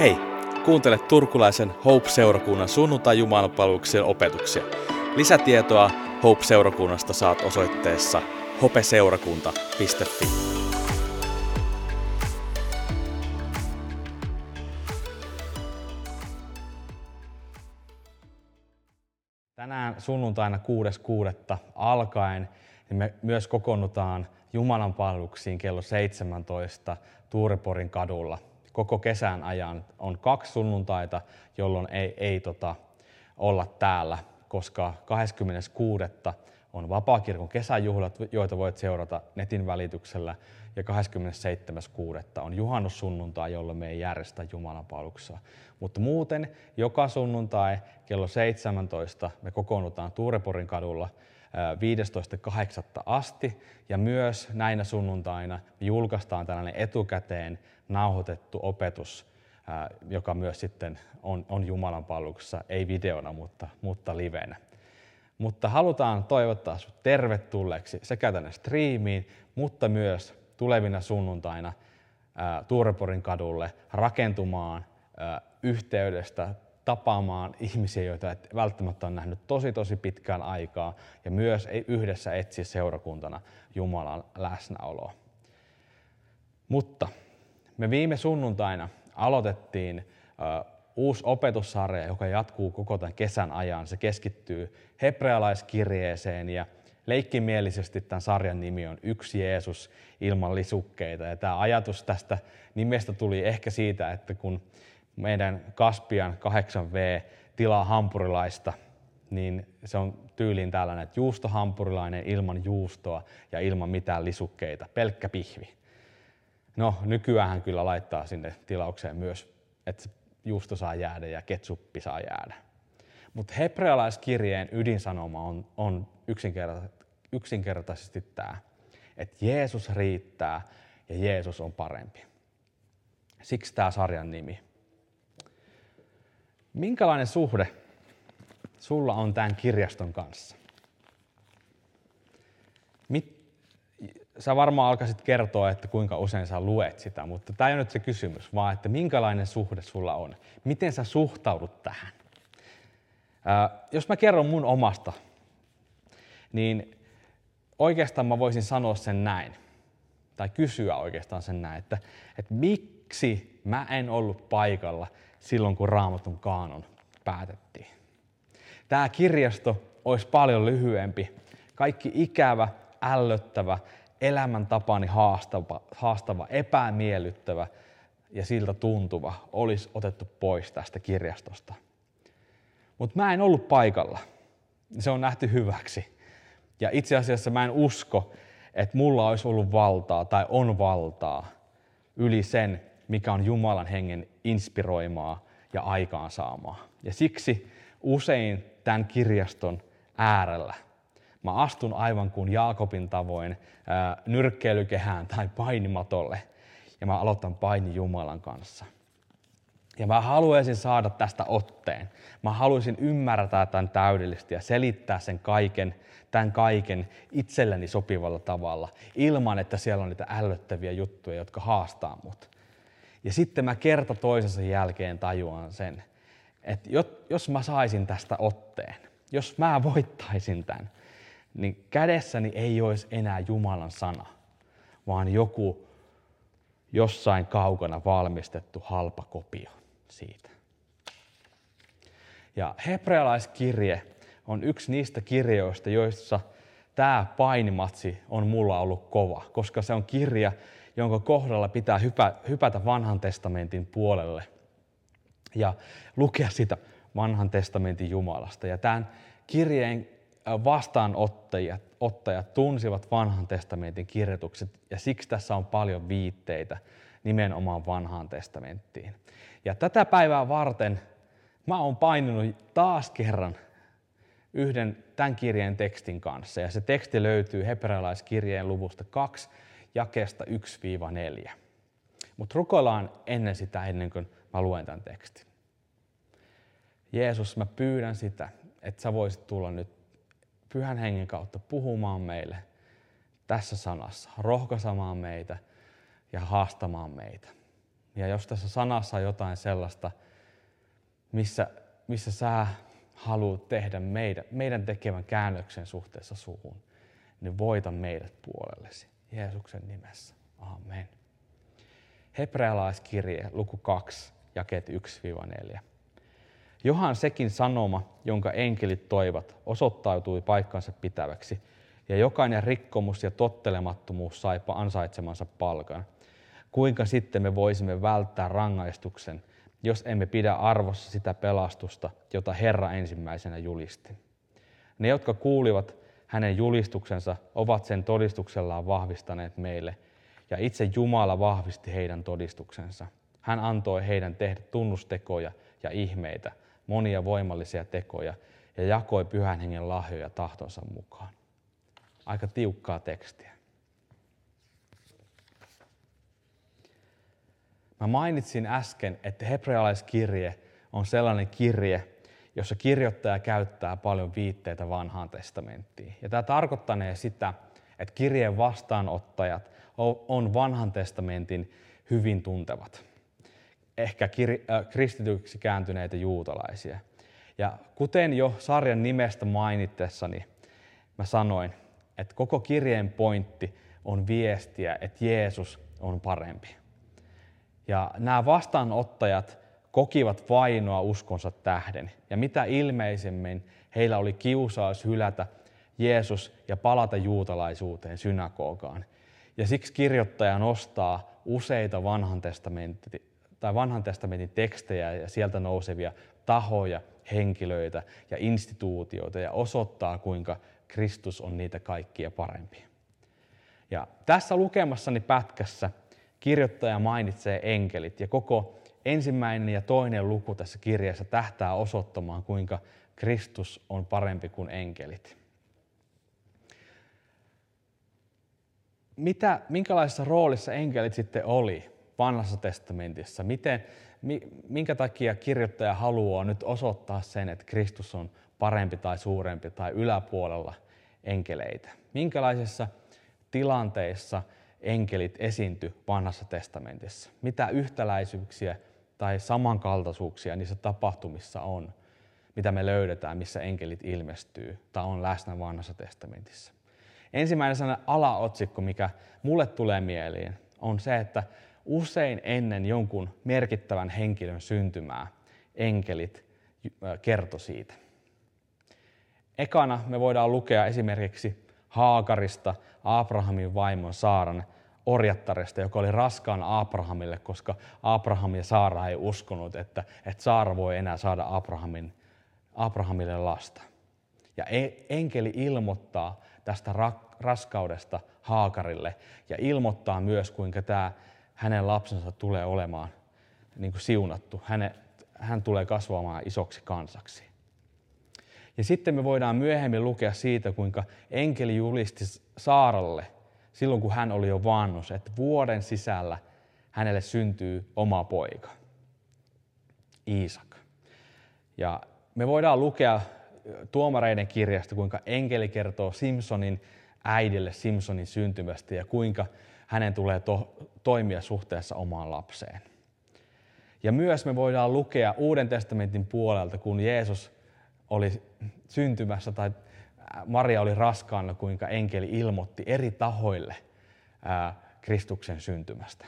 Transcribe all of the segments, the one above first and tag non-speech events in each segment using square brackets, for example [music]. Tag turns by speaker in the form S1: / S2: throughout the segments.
S1: Hei, kuuntele turkulaisen Hope-seurakunnan sunnuntai jumalapalveluksen opetuksia. Lisätietoa Hope-seurakunnasta saat osoitteessa hopeseurakunta.fi.
S2: Tänään sunnuntaina 6.6. alkaen niin me myös kokoonnutaan Jumalan palveluksiin kello 17 Tuureporin kadulla. Koko kesän ajan on kaksi sunnuntaita, jolloin ei, ei tota, olla täällä, koska 26. on Vapaakirkon kesäjuhlat, joita voit seurata netin välityksellä, ja 27.6. on juhannussunnuntai, jolloin me ei järjestä Jumalan palveluksia. Mutta muuten joka sunnuntai kello 17 me kokoonnutaan Tuureporin kadulla 15.8. asti ja myös näinä sunnuntaina me julkaistaan tällainen etukäteen nauhoitettu opetus, joka myös sitten on, on Jumalan palveluksessa, ei videona, mutta, mutta livenä. Mutta halutaan toivottaa sinut tervetulleeksi sekä tänne striimiin, mutta myös tulevina sunnuntaina Tuureporin kadulle rakentumaan yhteydestä tapaamaan ihmisiä, joita et välttämättä ole nähnyt tosi tosi pitkään aikaa ja myös yhdessä etsiä seurakuntana Jumalan läsnäoloa. Mutta me viime sunnuntaina aloitettiin uusi opetussarja, joka jatkuu koko tämän kesän ajan. Se keskittyy hebrealaiskirjeeseen ja leikkimielisesti tämän sarjan nimi on Yksi Jeesus ilman lisukkeita. Ja tämä ajatus tästä nimestä tuli ehkä siitä, että kun meidän Kaspian 8V tilaa hampurilaista, niin se on tyyliin tällainen, että juustohampurilainen ilman juustoa ja ilman mitään lisukkeita, pelkkä pihvi. No, nykyään kyllä laittaa sinne tilaukseen myös, että juusto saa jäädä ja ketsuppi saa jäädä. Mutta hebrealaiskirjeen ydinsanoma on, on yksinkertaisesti, yksinkertaisesti tämä, että Jeesus riittää ja Jeesus on parempi. Siksi tämä sarjan nimi. Minkälainen suhde sulla on tämän kirjaston kanssa? Sä varmaan alkaisit kertoa, että kuinka usein sä luet sitä, mutta tämä ei ole nyt se kysymys, vaan että minkälainen suhde sulla on. Miten sä suhtaudut tähän? Ää, jos mä kerron mun omasta, niin oikeastaan mä voisin sanoa sen näin, tai kysyä oikeastaan sen näin, että, että miksi mä en ollut paikalla silloin, kun Raamatun kaanon päätettiin. Tämä kirjasto olisi paljon lyhyempi. Kaikki ikävä, ällöttävä, elämäntapani haastava, haastava epämiellyttävä ja siltä tuntuva olisi otettu pois tästä kirjastosta. Mutta mä en ollut paikalla. Se on nähty hyväksi. Ja itse asiassa mä en usko, että mulla olisi ollut valtaa tai on valtaa yli sen, mikä on Jumalan hengen inspiroimaa ja aikaansaamaa. Ja siksi usein tämän kirjaston äärellä mä astun aivan kuin Jaakobin tavoin ää, nyrkkeilykehään tai painimatolle ja mä aloitan paini Jumalan kanssa. Ja mä haluaisin saada tästä otteen. Mä haluaisin ymmärtää tämän täydellisesti ja selittää sen kaiken, tämän kaiken itselleni sopivalla tavalla, ilman että siellä on niitä ällöttäviä juttuja, jotka haastaa mut. Ja sitten mä kerta toisensa jälkeen tajuan sen, että jos mä saisin tästä otteen, jos mä voittaisin tämän, niin kädessäni ei olisi enää Jumalan sana, vaan joku jossain kaukana valmistettu halpa kopio siitä. Ja hebrealaiskirje on yksi niistä kirjoista, joissa tämä painimatsi on mulla ollut kova, koska se on kirja, jonka kohdalla pitää hypä, hypätä vanhan testamentin puolelle ja lukea sitä vanhan testamentin Jumalasta. Ja tämän kirjeen vastaanottajat ottajat tunsivat vanhan testamentin kirjoitukset ja siksi tässä on paljon viitteitä nimenomaan vanhaan testamenttiin. Ja tätä päivää varten mä oon paininut taas kerran yhden tämän kirjeen tekstin kanssa. Ja se teksti löytyy hebrealaiskirjeen luvusta 2 jakeesta 1-4. Mutta rukoillaan ennen sitä, ennen kuin mä luen tämän tekstin. Jeesus, mä pyydän sitä, että sä voisit tulla nyt pyhän hengen kautta puhumaan meille tässä sanassa, rohkaisemaan meitä ja haastamaan meitä. Ja jos tässä sanassa on jotain sellaista, missä, missä sä haluat tehdä meidän, meidän tekevän käännöksen suhteessa suhun, niin voita meidät puolellesi. Jeesuksen nimessä. Amen. Hebrealaiskirje, luku 2, jakeet 1-4. Johan sekin sanoma, jonka enkelit toivat, osoittautui paikkansa pitäväksi, ja jokainen rikkomus ja tottelemattomuus sai ansaitsemansa palkan. Kuinka sitten me voisimme välttää rangaistuksen, jos emme pidä arvossa sitä pelastusta, jota Herra ensimmäisenä julisti? Ne, jotka kuulivat hänen julistuksensa, ovat sen todistuksellaan vahvistaneet meille, ja itse Jumala vahvisti heidän todistuksensa. Hän antoi heidän tehdä tunnustekoja ja ihmeitä, monia voimallisia tekoja, ja jakoi pyhän hengen lahjoja tahtonsa mukaan. Aika tiukkaa tekstiä. Mä mainitsin äsken, että hebrealaiskirje on sellainen kirje, jossa kirjoittaja käyttää paljon viitteitä vanhaan testamenttiin. Ja tämä tarkoittaa sitä, että kirjeen vastaanottajat on vanhan testamentin hyvin tuntevat. Ehkä äh, kristityksi kääntyneitä juutalaisia. Ja kuten jo sarjan nimestä mainitessani mä sanoin, että koko kirjeen pointti on viestiä, että Jeesus on parempi. Ja nämä vastaanottajat kokivat vainoa uskonsa tähden. Ja mitä ilmeisemmin heillä oli kiusaus hylätä Jeesus ja palata juutalaisuuteen synagogaan. Ja siksi kirjoittaja nostaa useita vanhan testamentin, tai vanhan testamentin tekstejä ja sieltä nousevia tahoja, henkilöitä ja instituutioita ja osoittaa, kuinka Kristus on niitä kaikkia parempi. Ja tässä lukemassani pätkässä kirjoittaja mainitsee enkelit ja koko ensimmäinen ja toinen luku tässä kirjassa tähtää osoittamaan, kuinka Kristus on parempi kuin enkelit. Mitä, minkälaisessa roolissa enkelit sitten oli vanhassa testamentissa? Miten, minkä takia kirjoittaja haluaa nyt osoittaa sen, että Kristus on parempi tai suurempi tai yläpuolella enkeleitä? Minkälaisissa tilanteissa enkelit esiinty vanhassa testamentissa? Mitä yhtäläisyyksiä tai samankaltaisuuksia niissä tapahtumissa on, mitä me löydetään, missä enkelit ilmestyy tai on läsnä vanhassa testamentissa? Ensimmäinen alaotsikko, mikä mulle tulee mieliin, on se, että usein ennen jonkun merkittävän henkilön syntymää enkelit kerto siitä. Ekana me voidaan lukea esimerkiksi Haakarista, Abrahamin vaimon Saaran orjattaresta, joka oli raskaan Abrahamille, koska Abraham ja Saara ei uskonut, että, että Saara voi enää saada Abrahamin, Abrahamille lasta. Ja e, enkeli ilmoittaa tästä raskaudesta Haakarille ja ilmoittaa myös, kuinka tämä hänen lapsensa tulee olemaan niin kuin siunattu. Häne, hän tulee kasvamaan isoksi kansaksi. Ja sitten me voidaan myöhemmin lukea siitä, kuinka enkeli julisti Saaralle silloin, kun hän oli jo vannus, että vuoden sisällä hänelle syntyy oma poika, Iisak. Ja me voidaan lukea tuomareiden kirjasta, kuinka enkeli kertoo Simpsonin äidille Simpsonin syntymästä ja kuinka hänen tulee to- toimia suhteessa omaan lapseen. Ja myös me voidaan lukea Uuden testamentin puolelta, kun Jeesus oli syntymässä tai Maria oli raskaana, kuinka enkeli ilmoitti eri tahoille ää, Kristuksen syntymästä.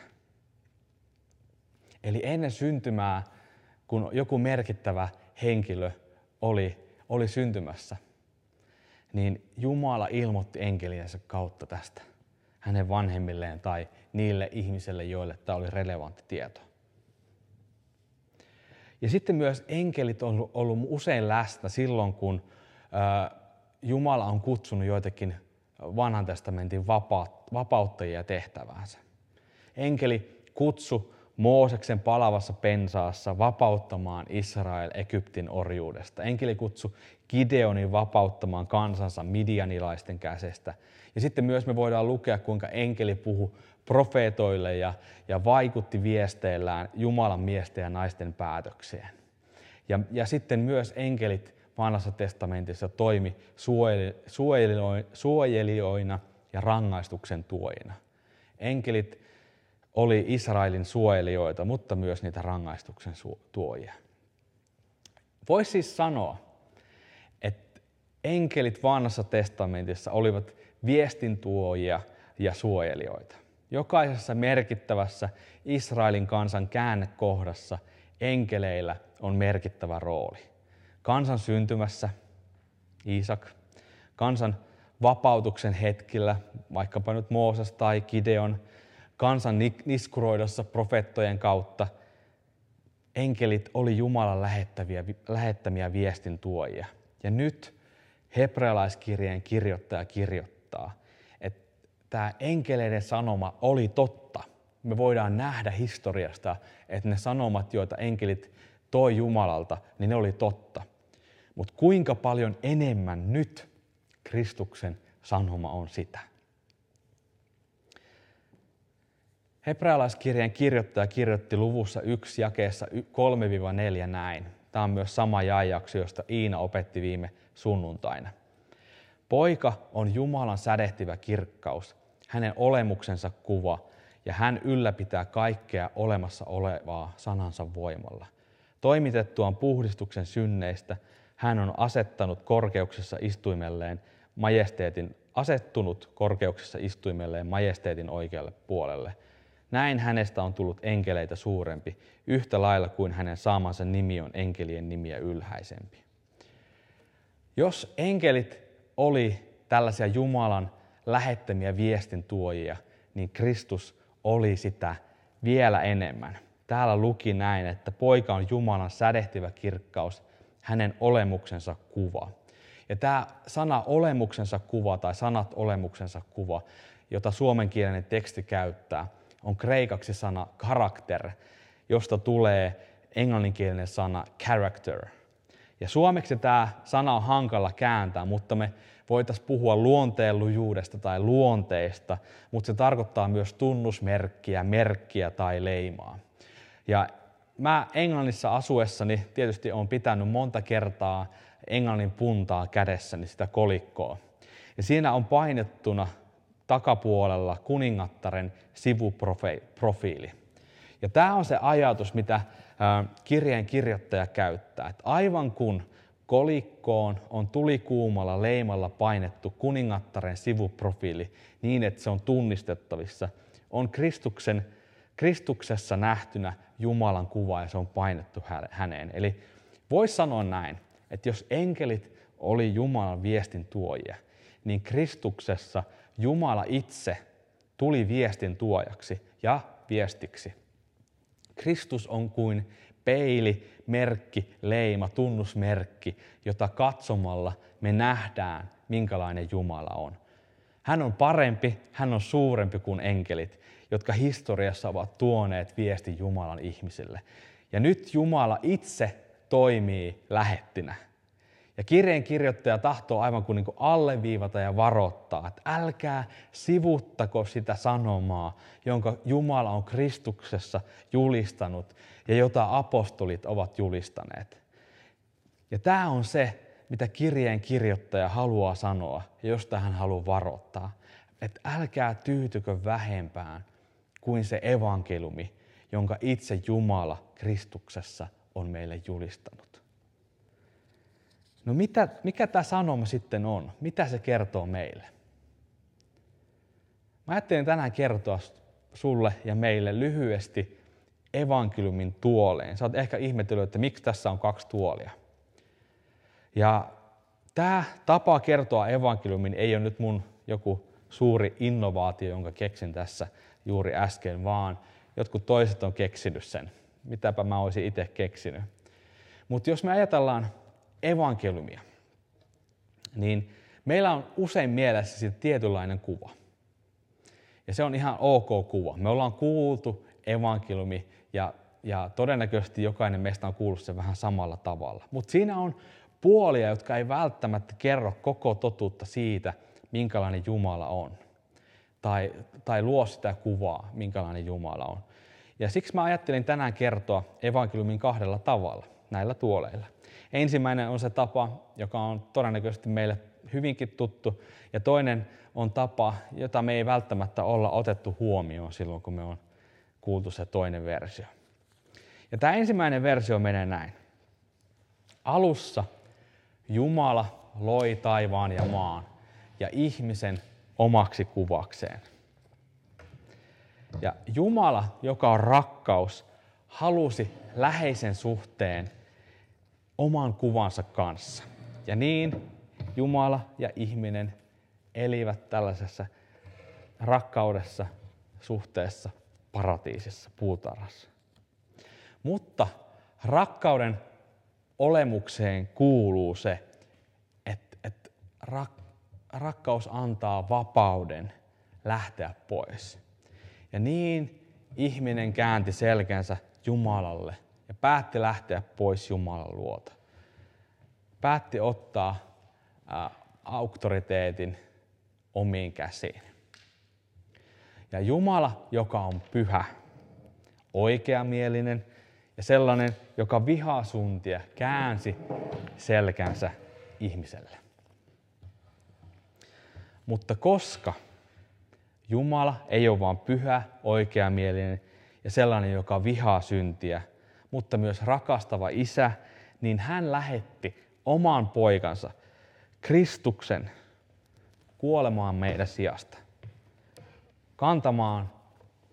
S2: Eli ennen syntymää, kun joku merkittävä henkilö oli, oli syntymässä, niin Jumala ilmoitti enkeliensä kautta tästä hänen vanhemmilleen tai niille ihmisille, joille tämä oli relevantti tieto. Ja sitten myös enkelit on ollut usein läsnä silloin, kun Jumala on kutsunut joitakin vanhan testamentin vapauttajia tehtäväänsä. Enkeli kutsu Mooseksen palavassa pensaassa vapauttamaan Israel Egyptin orjuudesta. Enkeli kutsu Gideonin vapauttamaan kansansa midianilaisten käsestä. Ja sitten myös me voidaan lukea, kuinka enkeli puhu profeetoille ja, ja vaikutti viesteillään Jumalan miesten ja naisten päätökseen. Ja, ja sitten myös enkelit vanhassa testamentissa toimi suojelijoina ja rangaistuksen tuojina. Enkelit oli Israelin suojelijoita, mutta myös niitä rangaistuksen tuojia. Voisi siis sanoa, että enkelit vanhassa testamentissa olivat viestintuojia ja suojelijoita. Jokaisessa merkittävässä Israelin kansan käännekohdassa enkeleillä on merkittävä rooli. Kansan syntymässä, Iisak, kansan vapautuksen hetkillä, vaikkapa nyt Mooses tai Gideon, kansan niskuroidossa profettojen kautta, enkelit oli Jumalan lähettäviä, lähettämiä viestin tuojia. Ja nyt hebrealaiskirjeen kirjoittaja kirjoittaa, että tämä enkeleiden sanoma oli totta. Me voidaan nähdä historiasta, että ne sanomat, joita enkelit toi Jumalalta, niin ne oli totta. Mutta kuinka paljon enemmän nyt Kristuksen sanoma on sitä? Hebrealaiskirjeen kirjoittaja kirjoitti luvussa 1 jakeessa 3-4 näin. Tämä on myös sama jaejakso, josta Iina opetti viime sunnuntaina. Poika on Jumalan sädehtivä kirkkaus, hänen olemuksensa kuva, ja hän ylläpitää kaikkea olemassa olevaa sanansa voimalla. Toimitettuaan puhdistuksen synneistä, hän on asettanut korkeuksessa istuimelleen majesteetin, asettunut korkeuksessa istuimelleen majesteetin oikealle puolelle – näin hänestä on tullut enkeleitä suurempi, yhtä lailla kuin hänen saamansa nimi on enkelien nimiä ylhäisempi. Jos enkelit oli tällaisia Jumalan lähettämiä viestintuojia, niin Kristus oli sitä vielä enemmän. Täällä luki näin, että poika on Jumalan sädehtivä kirkkaus, hänen olemuksensa kuva. Ja tämä sana olemuksensa kuva tai sanat olemuksensa kuva, jota suomenkielinen teksti käyttää, on kreikaksi sana karakter, josta tulee englanninkielinen sana character. Ja suomeksi tämä sana on hankala kääntää, mutta me voitaisiin puhua luonteenlujuudesta tai luonteesta, mutta se tarkoittaa myös tunnusmerkkiä, merkkiä tai leimaa. Ja mä Englannissa asuessani tietysti on pitänyt monta kertaa englannin puntaa kädessäni, sitä kolikkoa. Ja siinä on painettuna takapuolella kuningattaren sivuprofiili. Ja tämä on se ajatus, mitä kirjeen kirjoittaja käyttää. Että aivan kun kolikkoon on tulikuumalla leimalla painettu kuningattaren sivuprofiili niin, että se on tunnistettavissa, on Kristuksen, Kristuksessa nähtynä Jumalan kuva ja se on painettu häneen. Eli voisi sanoa näin, että jos enkelit oli Jumalan viestin tuojia, niin Kristuksessa – Jumala itse tuli viestin tuojaksi ja viestiksi. Kristus on kuin peili, merkki, leima, tunnusmerkki, jota katsomalla me nähdään, minkälainen Jumala on. Hän on parempi, hän on suurempi kuin enkelit, jotka historiassa ovat tuoneet viesti Jumalan ihmisille. Ja nyt Jumala itse toimii lähettinä. Ja kirjeen kirjoittaja tahtoo aivan kuin, niin kuin alleviivata ja varoittaa, että älkää sivuttako sitä sanomaa, jonka Jumala on Kristuksessa julistanut ja jota apostolit ovat julistaneet. Ja tämä on se, mitä kirjeen kirjoittaja haluaa sanoa josta hän haluaa varoittaa. Että älkää tyytykö vähempään kuin se evankeliumi, jonka itse Jumala Kristuksessa on meille julistanut. No mitä, mikä tämä sanoma sitten on? Mitä se kertoo meille? Mä ajattelin tänään kertoa sulle ja meille lyhyesti evankeliumin tuoleen. Sä oot ehkä ihmetellyt, että miksi tässä on kaksi tuolia. Ja tämä tapa kertoa evankeliumin ei ole nyt mun joku suuri innovaatio, jonka keksin tässä juuri äsken, vaan jotkut toiset on keksinyt sen. Mitäpä mä olisin itse keksinyt. Mutta jos me ajatellaan evankeliumia, niin meillä on usein mielessä siitä tietynlainen kuva. Ja se on ihan ok kuva. Me ollaan kuultu evankeliumi ja, ja todennäköisesti jokainen meistä on kuullut sen vähän samalla tavalla. Mutta siinä on puolia, jotka ei välttämättä kerro koko totuutta siitä, minkälainen Jumala on. Tai, tai luo sitä kuvaa, minkälainen Jumala on. Ja siksi mä ajattelin tänään kertoa evankeliumin kahdella tavalla, näillä tuoleilla. Ensimmäinen on se tapa, joka on todennäköisesti meille hyvinkin tuttu, ja toinen on tapa, jota me ei välttämättä olla otettu huomioon silloin, kun me on kuultu se toinen versio. Ja tämä ensimmäinen versio menee näin. Alussa Jumala loi taivaan ja maan ja ihmisen omaksi kuvakseen. Ja Jumala, joka on rakkaus, halusi läheisen suhteen oman kuvansa kanssa. Ja niin Jumala ja ihminen elivät tällaisessa rakkaudessa, suhteessa, paratiisissa, puutarhassa. Mutta rakkauden olemukseen kuuluu se, että, että rak, rakkaus antaa vapauden lähteä pois. Ja niin ihminen käänti selkänsä Jumalalle ja päätti lähteä pois Jumalan luota. Päätti ottaa ä, auktoriteetin omiin käsiin. Ja Jumala, joka on pyhä, oikeamielinen ja sellainen, joka vihaa suntia, käänsi selkänsä ihmiselle. Mutta koska Jumala ei ole vain pyhä, oikeamielinen ja sellainen, joka vihaa syntiä, mutta myös rakastava isä, niin hän lähetti oman poikansa, Kristuksen, kuolemaan meidän sijasta. Kantamaan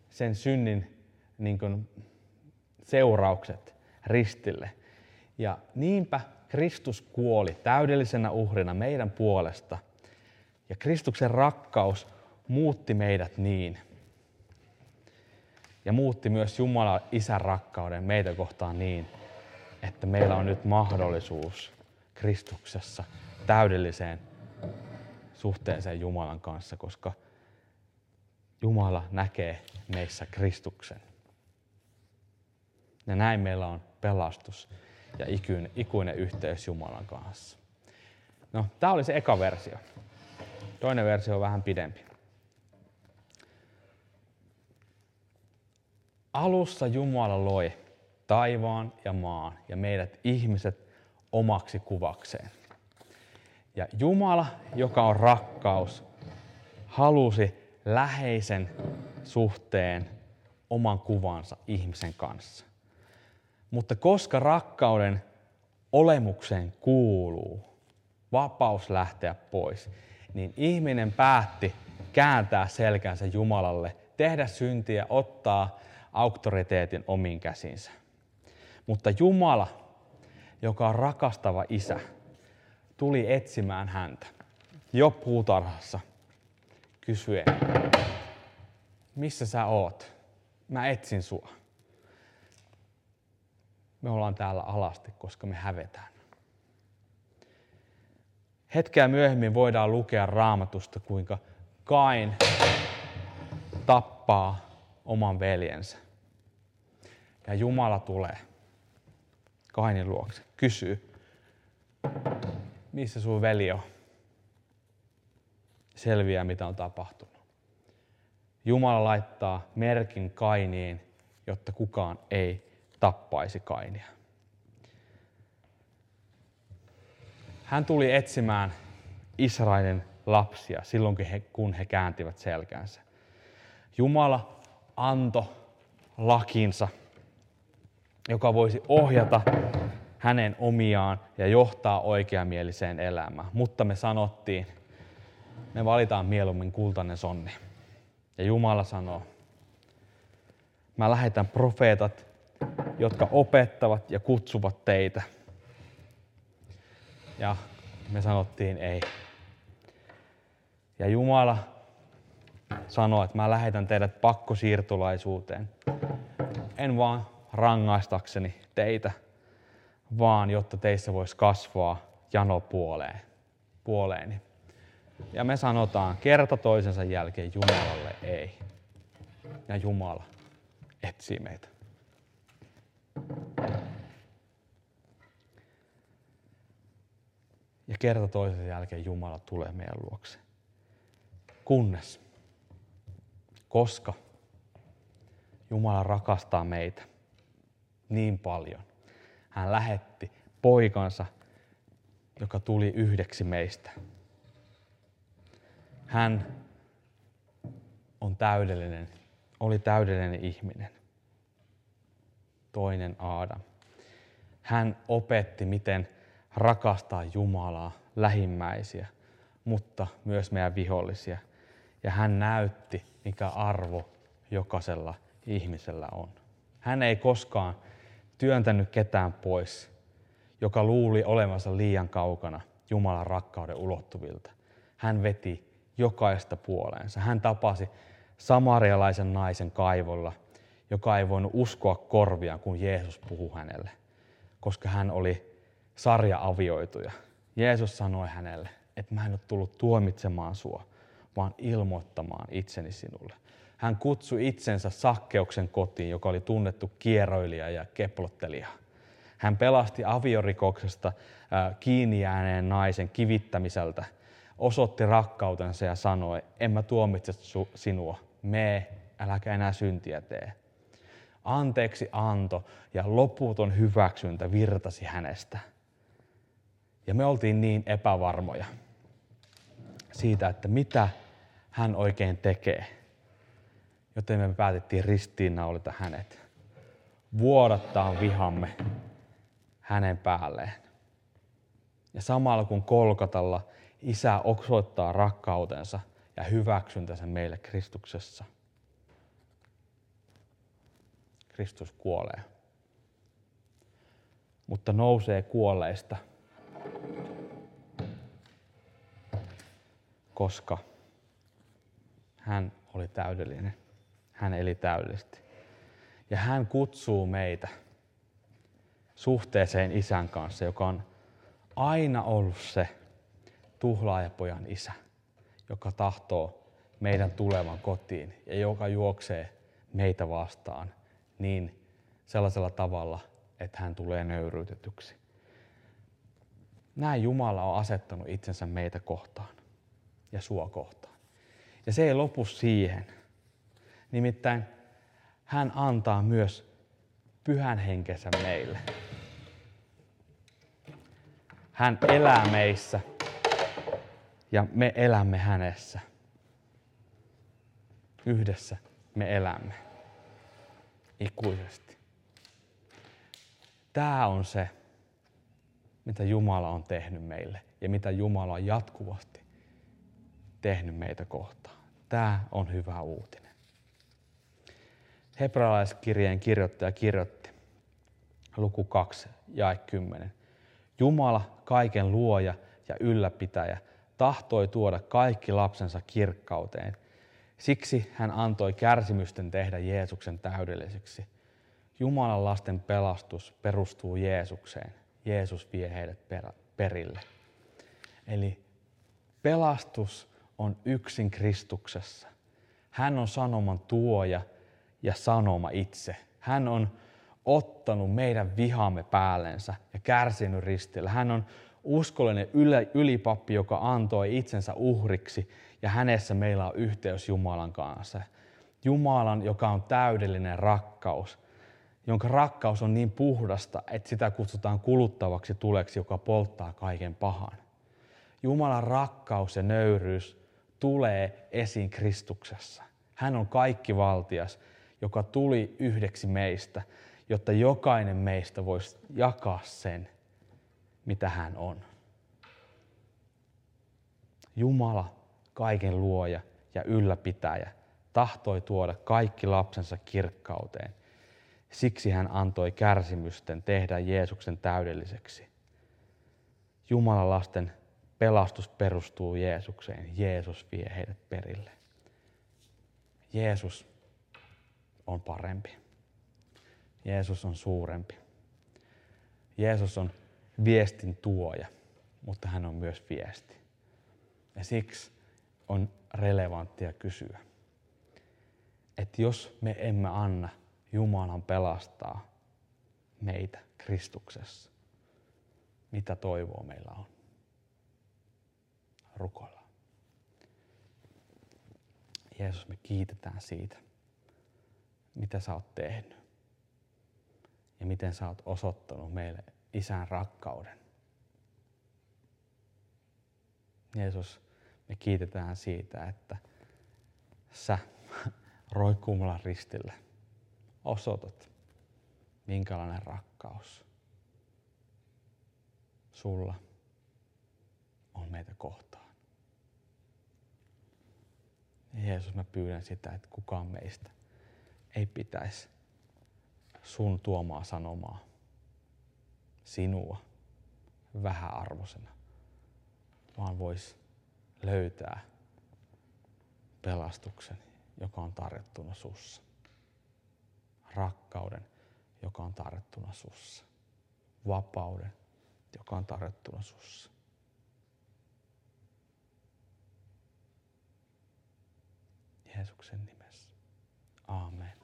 S2: sen synnin niin kuin, seuraukset ristille. Ja niinpä Kristus kuoli täydellisenä uhrina meidän puolesta. Ja Kristuksen rakkaus muutti meidät niin. Ja muutti myös Jumala isän rakkauden meitä kohtaan niin, että meillä on nyt mahdollisuus Kristuksessa täydelliseen suhteeseen Jumalan kanssa, koska Jumala näkee meissä Kristuksen. Ja näin meillä on pelastus ja ikuinen, yhteys Jumalan kanssa. No, tämä oli se eka versio. Toinen versio on vähän pidempi. Alussa Jumala loi taivaan ja maan ja meidät ihmiset omaksi kuvakseen. Ja Jumala, joka on rakkaus, halusi läheisen suhteen oman kuvansa ihmisen kanssa. Mutta koska rakkauden olemukseen kuuluu vapaus lähteä pois, niin ihminen päätti kääntää selkänsä Jumalalle, tehdä syntiä, ottaa auktoriteetin omiin käsinsä. Mutta Jumala, joka on rakastava isä, tuli etsimään häntä jo puutarhassa kysyen, missä sä oot? Mä etsin sua me ollaan täällä alasti, koska me hävetään. Hetkeä myöhemmin voidaan lukea raamatusta, kuinka Kain tappaa oman veljensä. Ja Jumala tulee Kainin luokse, kysyy, missä sun veli on? Selviää, mitä on tapahtunut. Jumala laittaa merkin Kainiin, jotta kukaan ei tappaisi Kainia. Hän tuli etsimään Israelin lapsia silloin, kun he kääntivät selkänsä. Jumala antoi lakinsa, joka voisi ohjata hänen omiaan ja johtaa oikeamieliseen elämään. Mutta me sanottiin, me valitaan mieluummin kultainen sonni. Ja Jumala sanoo, mä lähetän profeetat jotka opettavat ja kutsuvat teitä. Ja me sanottiin ei. Ja Jumala sanoi, että mä lähetän teidät pakkosiirtolaisuuteen. En vaan rangaistakseni teitä, vaan jotta teissä voisi kasvaa jano puoleen, puoleeni. Ja me sanotaan kerta toisensa jälkeen Jumalalle ei. Ja Jumala etsii meitä. Ja kerta toisen jälkeen Jumala tulee meidän luokse. Kunnes, koska Jumala rakastaa meitä niin paljon, hän lähetti poikansa, joka tuli yhdeksi meistä. Hän on täydellinen, oli täydellinen ihminen. toinen Aadam. Hän opetti, miten rakastaa Jumalaa, lähimmäisiä, mutta myös meidän vihollisia. Ja hän näytti, mikä arvo jokaisella ihmisellä on. Hän ei koskaan työntänyt ketään pois, joka luuli olevansa liian kaukana Jumalan rakkauden ulottuvilta. Hän veti jokaista puoleensa. Hän tapasi samarialaisen naisen kaivolla, joka ei voinut uskoa korviaan, kun Jeesus puhui hänelle, koska hän oli sarja-avioituja. Jeesus sanoi hänelle, että mä en ole tullut tuomitsemaan sua, vaan ilmoittamaan itseni sinulle. Hän kutsui itsensä Sakkeuksen kotiin, joka oli tunnettu kierroilija ja keplottelija. Hän pelasti aviorikoksesta kiinni jääneen naisen kivittämiseltä, osoitti rakkautensa ja sanoi, en mä tuomitse sinua, me, äläkä enää syntiä tee. Anteeksi anto ja loputon hyväksyntä virtasi hänestä. Ja me oltiin niin epävarmoja siitä, että mitä hän oikein tekee. Joten me päätettiin ristiinnaulita hänet. Vuodattaa vihamme hänen päälleen. Ja samalla kun kolkatalla isä osoittaa rakkautensa ja hyväksyntänsä meille Kristuksessa. Kristus kuolee. Mutta nousee kuolleista, koska hän oli täydellinen. Hän eli täydellisesti. Ja hän kutsuu meitä suhteeseen isän kanssa, joka on aina ollut se tuhlaajapojan isä, joka tahtoo meidän tulevan kotiin ja joka juoksee meitä vastaan niin sellaisella tavalla, että hän tulee nöyryytetyksi. Näin Jumala on asettanut itsensä meitä kohtaan ja sua kohtaan. Ja se ei lopu siihen. Nimittäin hän antaa myös pyhän henkensä meille. Hän elää meissä ja me elämme hänessä. Yhdessä me elämme ikuisesti. Tämä on se, mitä Jumala on tehnyt meille ja mitä Jumala on jatkuvasti tehnyt meitä kohtaan. Tämä on hyvä uutinen. Hebrealaiskirjeen kirjoittaja kirjoitti, luku 2, jae 10. Jumala, kaiken luoja ja ylläpitäjä, tahtoi tuoda kaikki lapsensa kirkkauteen. Siksi hän antoi kärsimysten tehdä Jeesuksen täydelliseksi. Jumalan lasten pelastus perustuu Jeesukseen. Jeesus vie heidät perille. Eli pelastus on yksin Kristuksessa. Hän on sanoman tuoja ja sanoma itse. Hän on ottanut meidän vihamme päällensä ja kärsinyt ristillä. Hän on uskollinen ylipappi, joka antoi itsensä uhriksi ja hänessä meillä on yhteys Jumalan kanssa. Jumalan, joka on täydellinen rakkaus, jonka rakkaus on niin puhdasta, että sitä kutsutaan kuluttavaksi tuleksi, joka polttaa kaiken pahan. Jumalan rakkaus ja nöyryys tulee esiin Kristuksessa. Hän on kaikki valtias, joka tuli yhdeksi meistä, jotta jokainen meistä voisi jakaa sen, mitä hän on. Jumala, kaiken luoja ja ylläpitäjä, tahtoi tuoda kaikki lapsensa kirkkauteen. Siksi hän antoi kärsimysten tehdä Jeesuksen täydelliseksi. Jumalan lasten pelastus perustuu Jeesukseen. Jeesus vie heidät perille. Jeesus on parempi. Jeesus on suurempi. Jeesus on viestin tuoja, mutta hän on myös viesti. Ja siksi on relevanttia kysyä, että jos me emme anna Jumalan pelastaa meitä Kristuksessa, mitä toivoa meillä on? Rukoillaan. Jeesus, me kiitetään siitä, mitä sä oot tehnyt ja miten sä oot osoittanut meille isän rakkauden. Jeesus, me kiitetään siitä, että sä [laughs] roikkuumalla ristillä osoitat minkälainen rakkaus sulla on meitä kohtaan. Jeesus, mä pyydän sitä, että kukaan meistä ei pitäisi sun tuomaa sanomaa, sinua vähäarvoisena, vaan vois löytää pelastuksen, joka on tarjottuna sussa. Rakkauden, joka on tarjottuna sussa. Vapauden, joka on tarjottuna sussa. Jeesuksen nimessä. Amen.